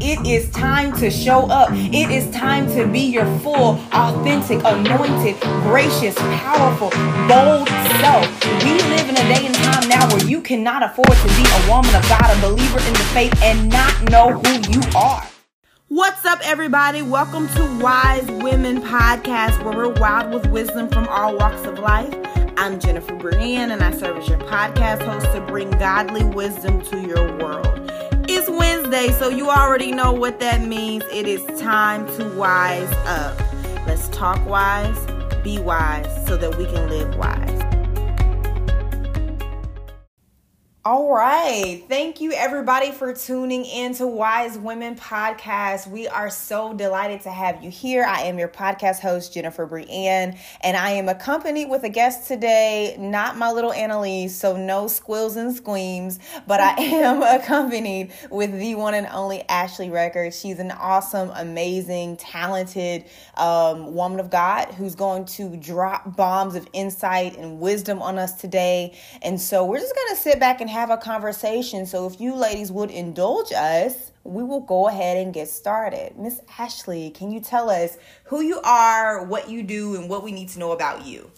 It is time to show up. It is time to be your full, authentic, anointed, gracious, powerful, bold self. We live in a day and time now where you cannot afford to be a woman of God, a believer in the faith, and not know who you are. What's up, everybody? Welcome to Wise Women Podcast, where we're wild with wisdom from all walks of life. I'm Jennifer Brian, and I serve as your podcast host to bring godly wisdom to your world. Wednesday, so you already know what that means. It is time to wise up. Let's talk wise, be wise, so that we can live wise. All right. Thank you, everybody, for tuning in to Wise Women Podcast. We are so delighted to have you here. I am your podcast host, Jennifer Brienne, and I am accompanied with a guest today, not my little Annalise, so no squills and squeams, but I am accompanied with the one and only Ashley Record. She's an awesome, amazing, talented um, woman of God who's going to drop bombs of insight and wisdom on us today. And so we're just going to sit back and have a conversation. So if you ladies would indulge us, we will go ahead and get started. Miss Ashley, can you tell us who you are, what you do, and what we need to know about you?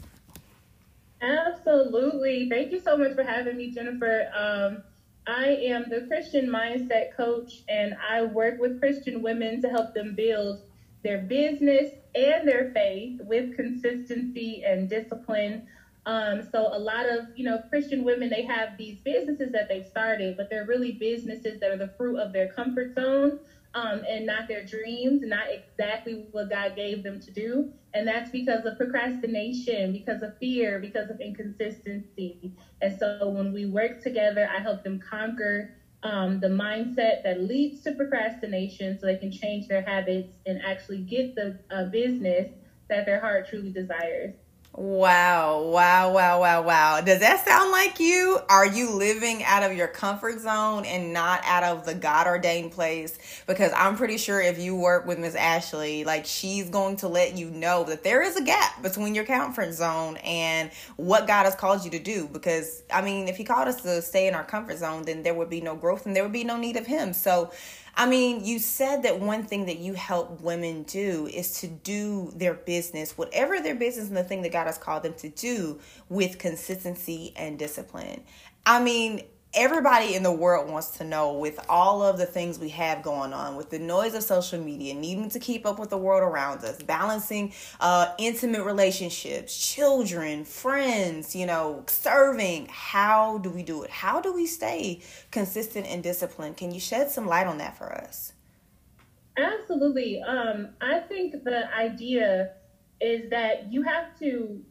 Absolutely. Thank you so much for having me, Jennifer. Um, I am the Christian mindset coach, and I work with Christian women to help them build their business and their faith with consistency and discipline. Um, so a lot of you know Christian women they have these businesses that they've started, but they're really businesses that are the fruit of their comfort zone um, and not their dreams, not exactly what God gave them to do. And that's because of procrastination, because of fear, because of inconsistency. And so when we work together, I help them conquer um, the mindset that leads to procrastination so they can change their habits and actually get the uh, business that their heart truly desires. Wow, wow, wow, wow, wow. Does that sound like you? Are you living out of your comfort zone and not out of the God ordained place? Because I'm pretty sure if you work with Miss Ashley, like she's going to let you know that there is a gap between your comfort zone and what God has called you to do. Because, I mean, if He called us to stay in our comfort zone, then there would be no growth and there would be no need of Him. So, I mean, you said that one thing that you help women do is to do their business, whatever their business and the thing that God has called them to do, with consistency and discipline. I mean, everybody in the world wants to know with all of the things we have going on with the noise of social media needing to keep up with the world around us balancing uh, intimate relationships children friends you know serving. How do we do it? How do we stay consistent and disciplined? Can you shed some light on that for us? Absolutely. Um, i think the idea is that you have to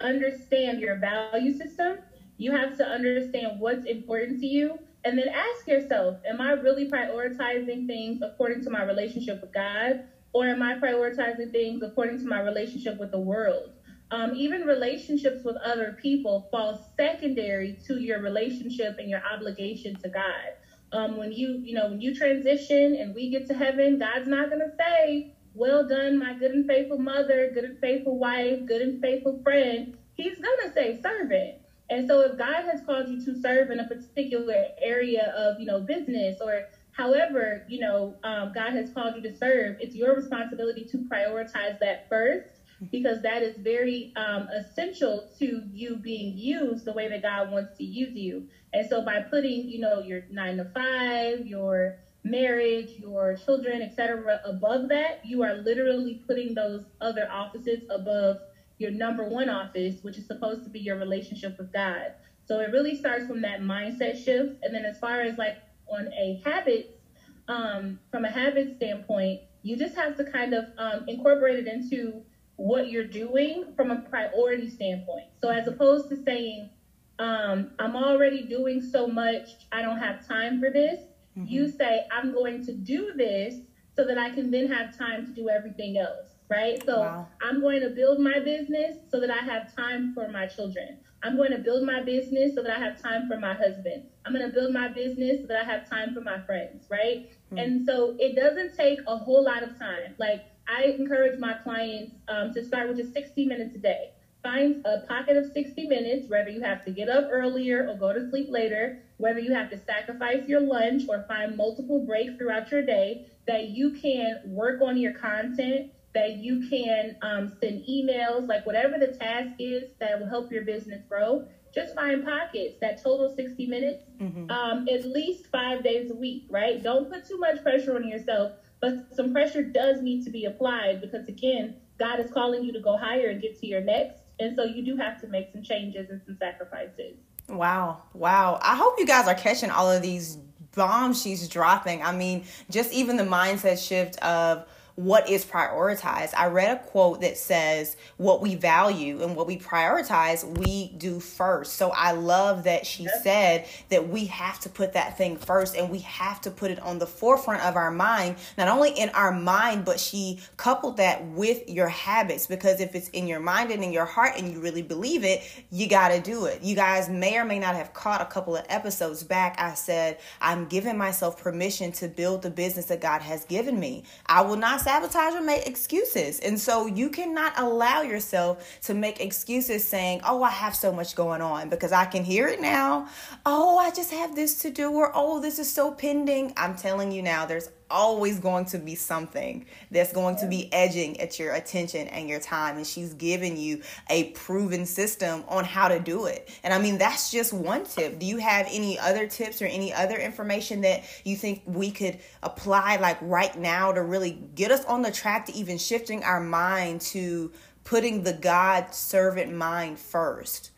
understand your value system you have to understand what's important to you and then ask yourself, am I really prioritizing things according to my relationship with God? Or am I prioritizing things according to my relationship with the world? Um, even relationships with other people fall secondary to your relationship and your obligation to God. Um, when you, you know, when you transition and we get to heaven, God's not going to say, well done, my good and faithful mother, good and faithful wife, good and faithful friend. He's going to say servant. And so if God has called you to serve in a particular area of, you know, business or however, you know, um, God has called you to serve, it's your responsibility to prioritize that first because that is very um, essential to you being used the way that God wants to use you. And so by putting, you know, your nine to five, your marriage, your children, etc., above that, you are literally putting those other offices above your number one office, which is supposed to be your relationship with God. So it really starts from that mindset shift. And then as far as like on a habit, um, from a habit standpoint, you just have to kind of um, incorporate it into what you're doing from a priority standpoint. So as opposed to saying, um, I'm already doing so much, I don't have time for this, mm-hmm. you say, I'm going to do this so that I can then have time to do everything else right? So wow. I'm going to build my business so that I have time for my children. I'm going to build my business so that I have time for my husband. I'm going to build my business so that I have time for my friends, right? Mm-hmm. And so it doesn't take a whole lot of time. Like I encourage my clients um, to start with just 60 minutes a day. find a pocket of 60 minutes, whether you have to get up earlier or go to sleep later, whether you have to sacrifice your lunch or find multiple breaks throughout your day, that you can work on your content, that you can um, send emails, like whatever the task is that will help your business grow. Just find pockets that total 60 minutes, mm-hmm. um, at least five days a week, right? Don't put too much pressure on yourself, but some pressure does need to be applied because, again, God is calling you to go higher and get to your next. And so you do have to make some changes and some sacrifices. Wow. Wow. I hope you guys are catching all of these bombs she's dropping. I mean, just even the mindset shift of what is prioritized. I read a quote that says, What we value and what we prioritize, we do first. So I love that she yep. said that we have to put that thing first and we have to put it on the forefront of our mind, not only in our mind, but she coupled that with your habits because if it's in your mind and in your heart and you really believe it, you got to do it. You guys may or may not have caught a couple of episodes back. I said, I'm giving myself permission to build the business that God has given me. I will not sabotage make excuses. And so you cannot allow yourself to make excuses saying, Oh, I have so much going on because I can hear it now. Oh, I just have this to do, or oh, this is so pending. I'm telling you now, there's always going to be something that's going to be edging at your attention and your time and she's giving you a proven system on how to do it. And i mean that's just one tip. Do you have any other tips or any other information that you think we could apply like right now to really get us on the track to even shifting our mind to putting the god servant mind first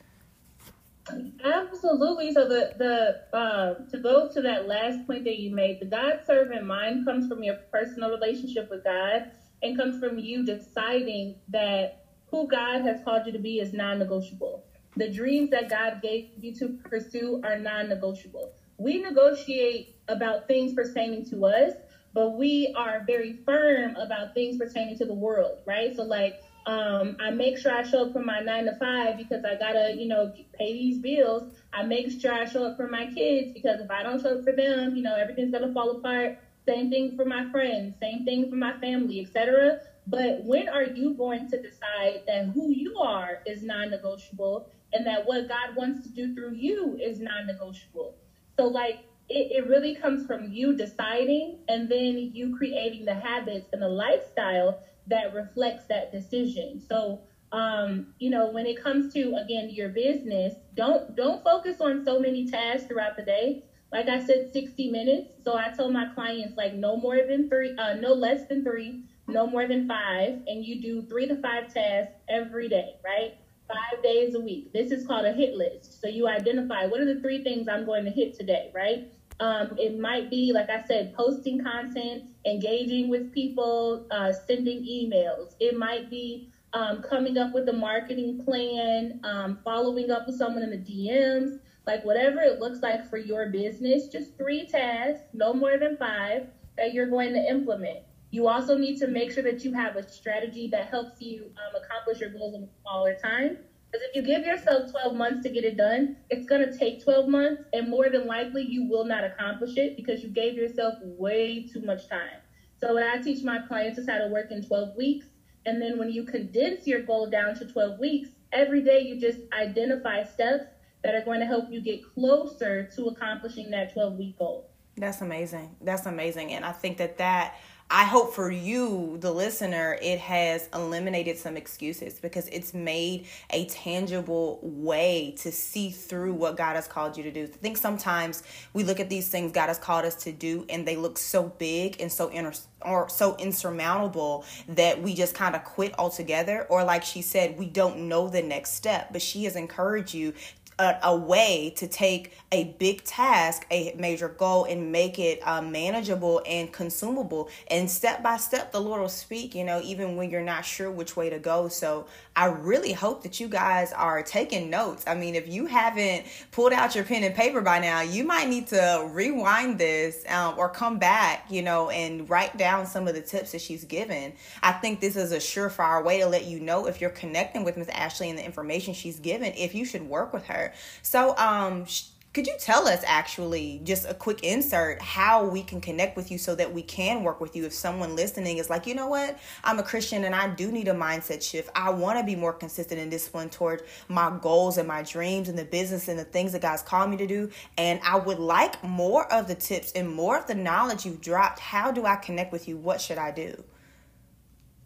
Absolutely. So the the uh, to go to that last point that you made, the God servant mind comes from your personal relationship with God and comes from you deciding that who God has called you to be is non-negotiable. The dreams that God gave you to pursue are non-negotiable. We negotiate about things pertaining to us, but we are very firm about things pertaining to the world, right? So like um, I make sure I show up for my nine to five because I gotta, you know, pay these bills. I make sure I show up for my kids because if I don't show up for them, you know, everything's gonna fall apart. Same thing for my friends, same thing for my family, etc. But when are you going to decide that who you are is non-negotiable and that what God wants to do through you is non-negotiable? So like it, it really comes from you deciding and then you creating the habits and the lifestyle that reflects that decision. So, um, you know, when it comes to again your business, don't don't focus on so many tasks throughout the day. Like I said, 60 minutes. So I told my clients like no more than three, uh, no less than three, no more than five, and you do three to five tasks every day, right? Five days a week. This is called a hit list. So you identify what are the three things I'm going to hit today, right? Um, it might be, like I said, posting content, engaging with people, uh, sending emails. It might be um, coming up with a marketing plan, um, following up with someone in the DMs, like whatever it looks like for your business. Just three tasks, no more than five, that you're going to implement. You also need to make sure that you have a strategy that helps you um, accomplish your goals in a smaller time. Because if you give yourself 12 months to get it done, it's going to take 12 months, and more than likely, you will not accomplish it because you gave yourself way too much time. So, what I teach my clients is how to work in 12 weeks. And then, when you condense your goal down to 12 weeks, every day you just identify steps that are going to help you get closer to accomplishing that 12 week goal. That's amazing. That's amazing. And I think that that I hope for you, the listener, it has eliminated some excuses because it's made a tangible way to see through what God has called you to do. I think sometimes we look at these things God has called us to do and they look so big and so inter- or so insurmountable that we just kind of quit altogether or like she said we don't know the next step but she has encouraged you a, a, way to take a big task, a major goal, and make it uh, manageable and consumable. And step by step, the Lord will speak, you know, even when you're not sure which way to go. So I really hope that you guys are taking notes. I mean, if you haven't pulled out your pen and paper by now, you might need to rewind this um, or come back, you know, and write down some of the tips that she's given. I think this is a surefire way to let you know if you're connecting with Miss Ashley and the information she's given, if you should work with her. So, um, could you tell us actually just a quick insert how we can connect with you so that we can work with you? If someone listening is like you know what? I'm a christian and i do need a mindset shift. I want to be more consistent and disciplined toward my goals and my dreams and the business and the things that god's called me to do. And i would like more of the tips and more of the knowledge you've dropped. How do i connect with you? What should i do?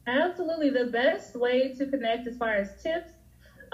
Absolutely. The best way to connect as far as tips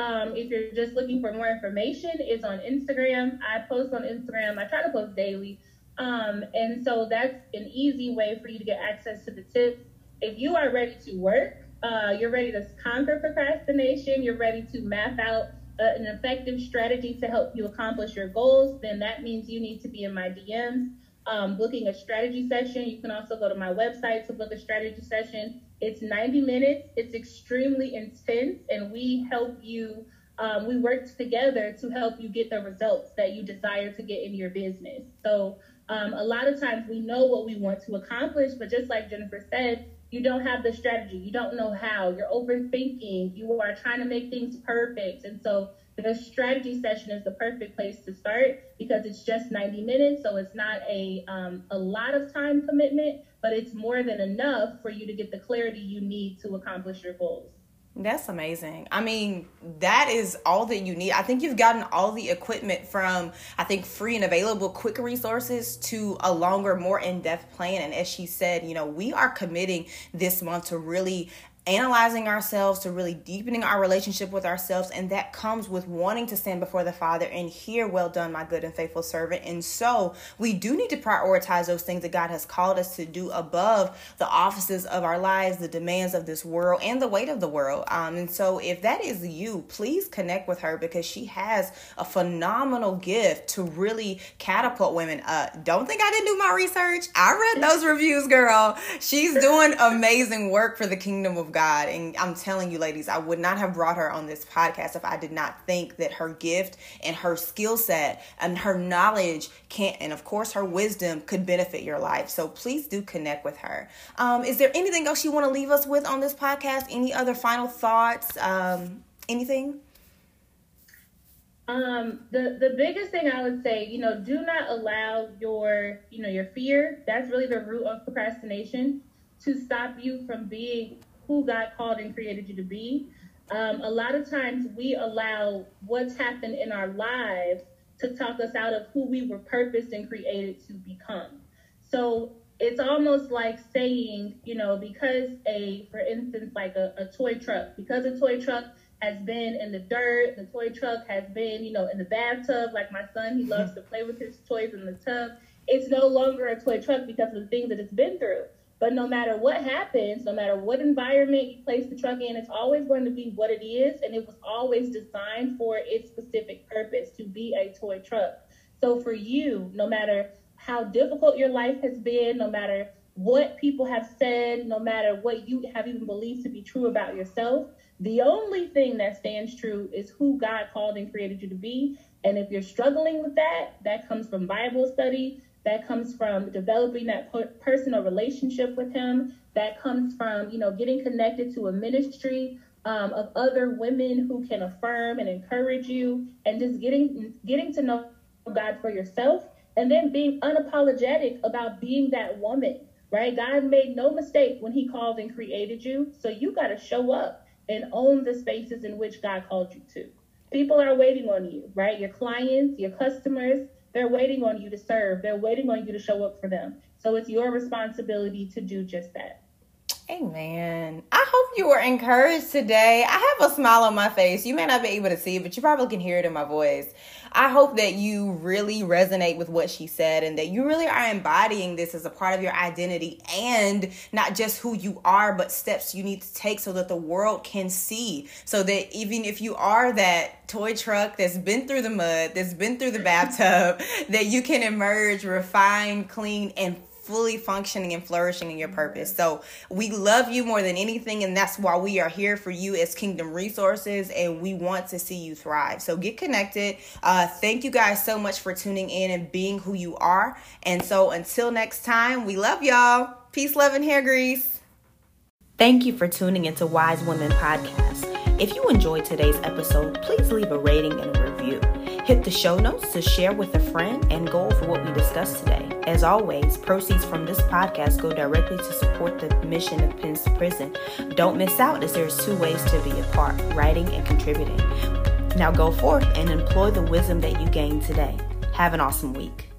um, if you're just looking for more information, it's on Instagram. I post on Instagram. I try to post daily. Um, and so that's an easy way for you to get access to the tips. If you are ready to work, uh, you're ready to conquer procrastination, you're ready to map out uh, an effective strategy to help you accomplish your goals, then that means you need to be in my DMs um, booking a strategy session. You can also go to my website to book a strategy session. It's 90 minutes, it's extremely intense, and we help you. Um, we work together to help you get the results that you desire to get in your business. So, um, a lot of times we know what we want to accomplish, but just like Jennifer said, you don't have the strategy, you don't know how, you're overthinking, you are trying to make things perfect. And so, the strategy session is the perfect place to start because it's just 90 minutes, so it's not a um, a lot of time commitment, but it's more than enough for you to get the clarity you need to accomplish your goals. That's amazing. I mean, that is all that you need. I think you've gotten all the equipment from, I think, free and available quick resources to a longer, more in depth plan. And as she said, you know, we are committing this month to really analyzing ourselves to really deepening our relationship with ourselves and that comes with wanting to stand before the father and hear well done my good and faithful servant. And so we do need to prioritize those things that god has called us to do above the offices of our lives the demands of this world and the weight of the world. Um, and so if that is you please connect with her because she has a phenomenal gift to really catapult women uh, don't think i didn't do my research. I read those reviews girl. She's doing amazing work for the kingdom of God. And I'm telling you, ladies, I would not have brought her on this podcast if I did not think that her gift and her skill set and her knowledge can, and of course, her wisdom could benefit your life. So please do connect with her. Um, is there anything else you want to leave us with on this podcast? Any other final thoughts? Um, anything? Um, the the biggest thing I would say, you know, do not allow your, you know, your fear. That's really the root of procrastination to stop you from being who God called and created you to be. Um, a lot of times we allow what's happened in our lives to talk us out of who we were purposed and created to become. So it's almost like saying, you know, because a, for instance, like a, a toy truck, because a toy truck has been in the dirt, the toy truck has been, you know, in the bathtub, like my son, he loves to play with his toys in the tub. It's no longer a toy truck because of the things that it's been through. But no matter what happens, no matter what environment you place the truck in, it's always going to be what it is. And it was always designed for its specific purpose to be a toy truck. So for you, no matter how difficult your life has been, no matter what people have said, no matter what you have even believed to be true about yourself, the only thing that stands true is who God called and created you to be. And if you're struggling with that, that comes from Bible study, that comes from developing that personal relationship with him. That comes from you know getting connected to a ministry um, of other women who can affirm and encourage you and just getting getting to know god for yourself and then being unapologetic about being that woman right? God made no mistake when he called and created you. So you got to show up and own the spaces in which god called you to. People are waiting on you right? Your clients your customers they're waiting on you to serve. They're waiting on you to show up for them. So it's your responsibility to do just that. Amen. I hope you were encouraged today. I have a smile on my face. You may not be able to see it, but you probably can hear it in my voice. I hope that you really resonate with what she said and that you really are embodying this as a part of your identity and not just who you are, but steps you need to take so that the world can see. So that even if you are that toy truck that's been through the mud, that's been through the bathtub, that you can emerge refined, clean, and fully functioning and flourishing in your purpose. So we love you more than anything, and that's why we are here for you as Kingdom Resources, and we want to see you thrive. So get connected. Uh, thank you guys so much for tuning in and being who you are. And so until next time, we love y'all. Peace, love, and hair grease. Thank you for tuning into Wise Women Podcast. If you enjoyed today's episode, please leave a rating and. Hit the show notes to share with a friend and go over what we discussed today. As always, proceeds from this podcast go directly to support the mission of Pens to Prison. Don't miss out as there's two ways to be a part, writing and contributing. Now go forth and employ the wisdom that you gained today. Have an awesome week.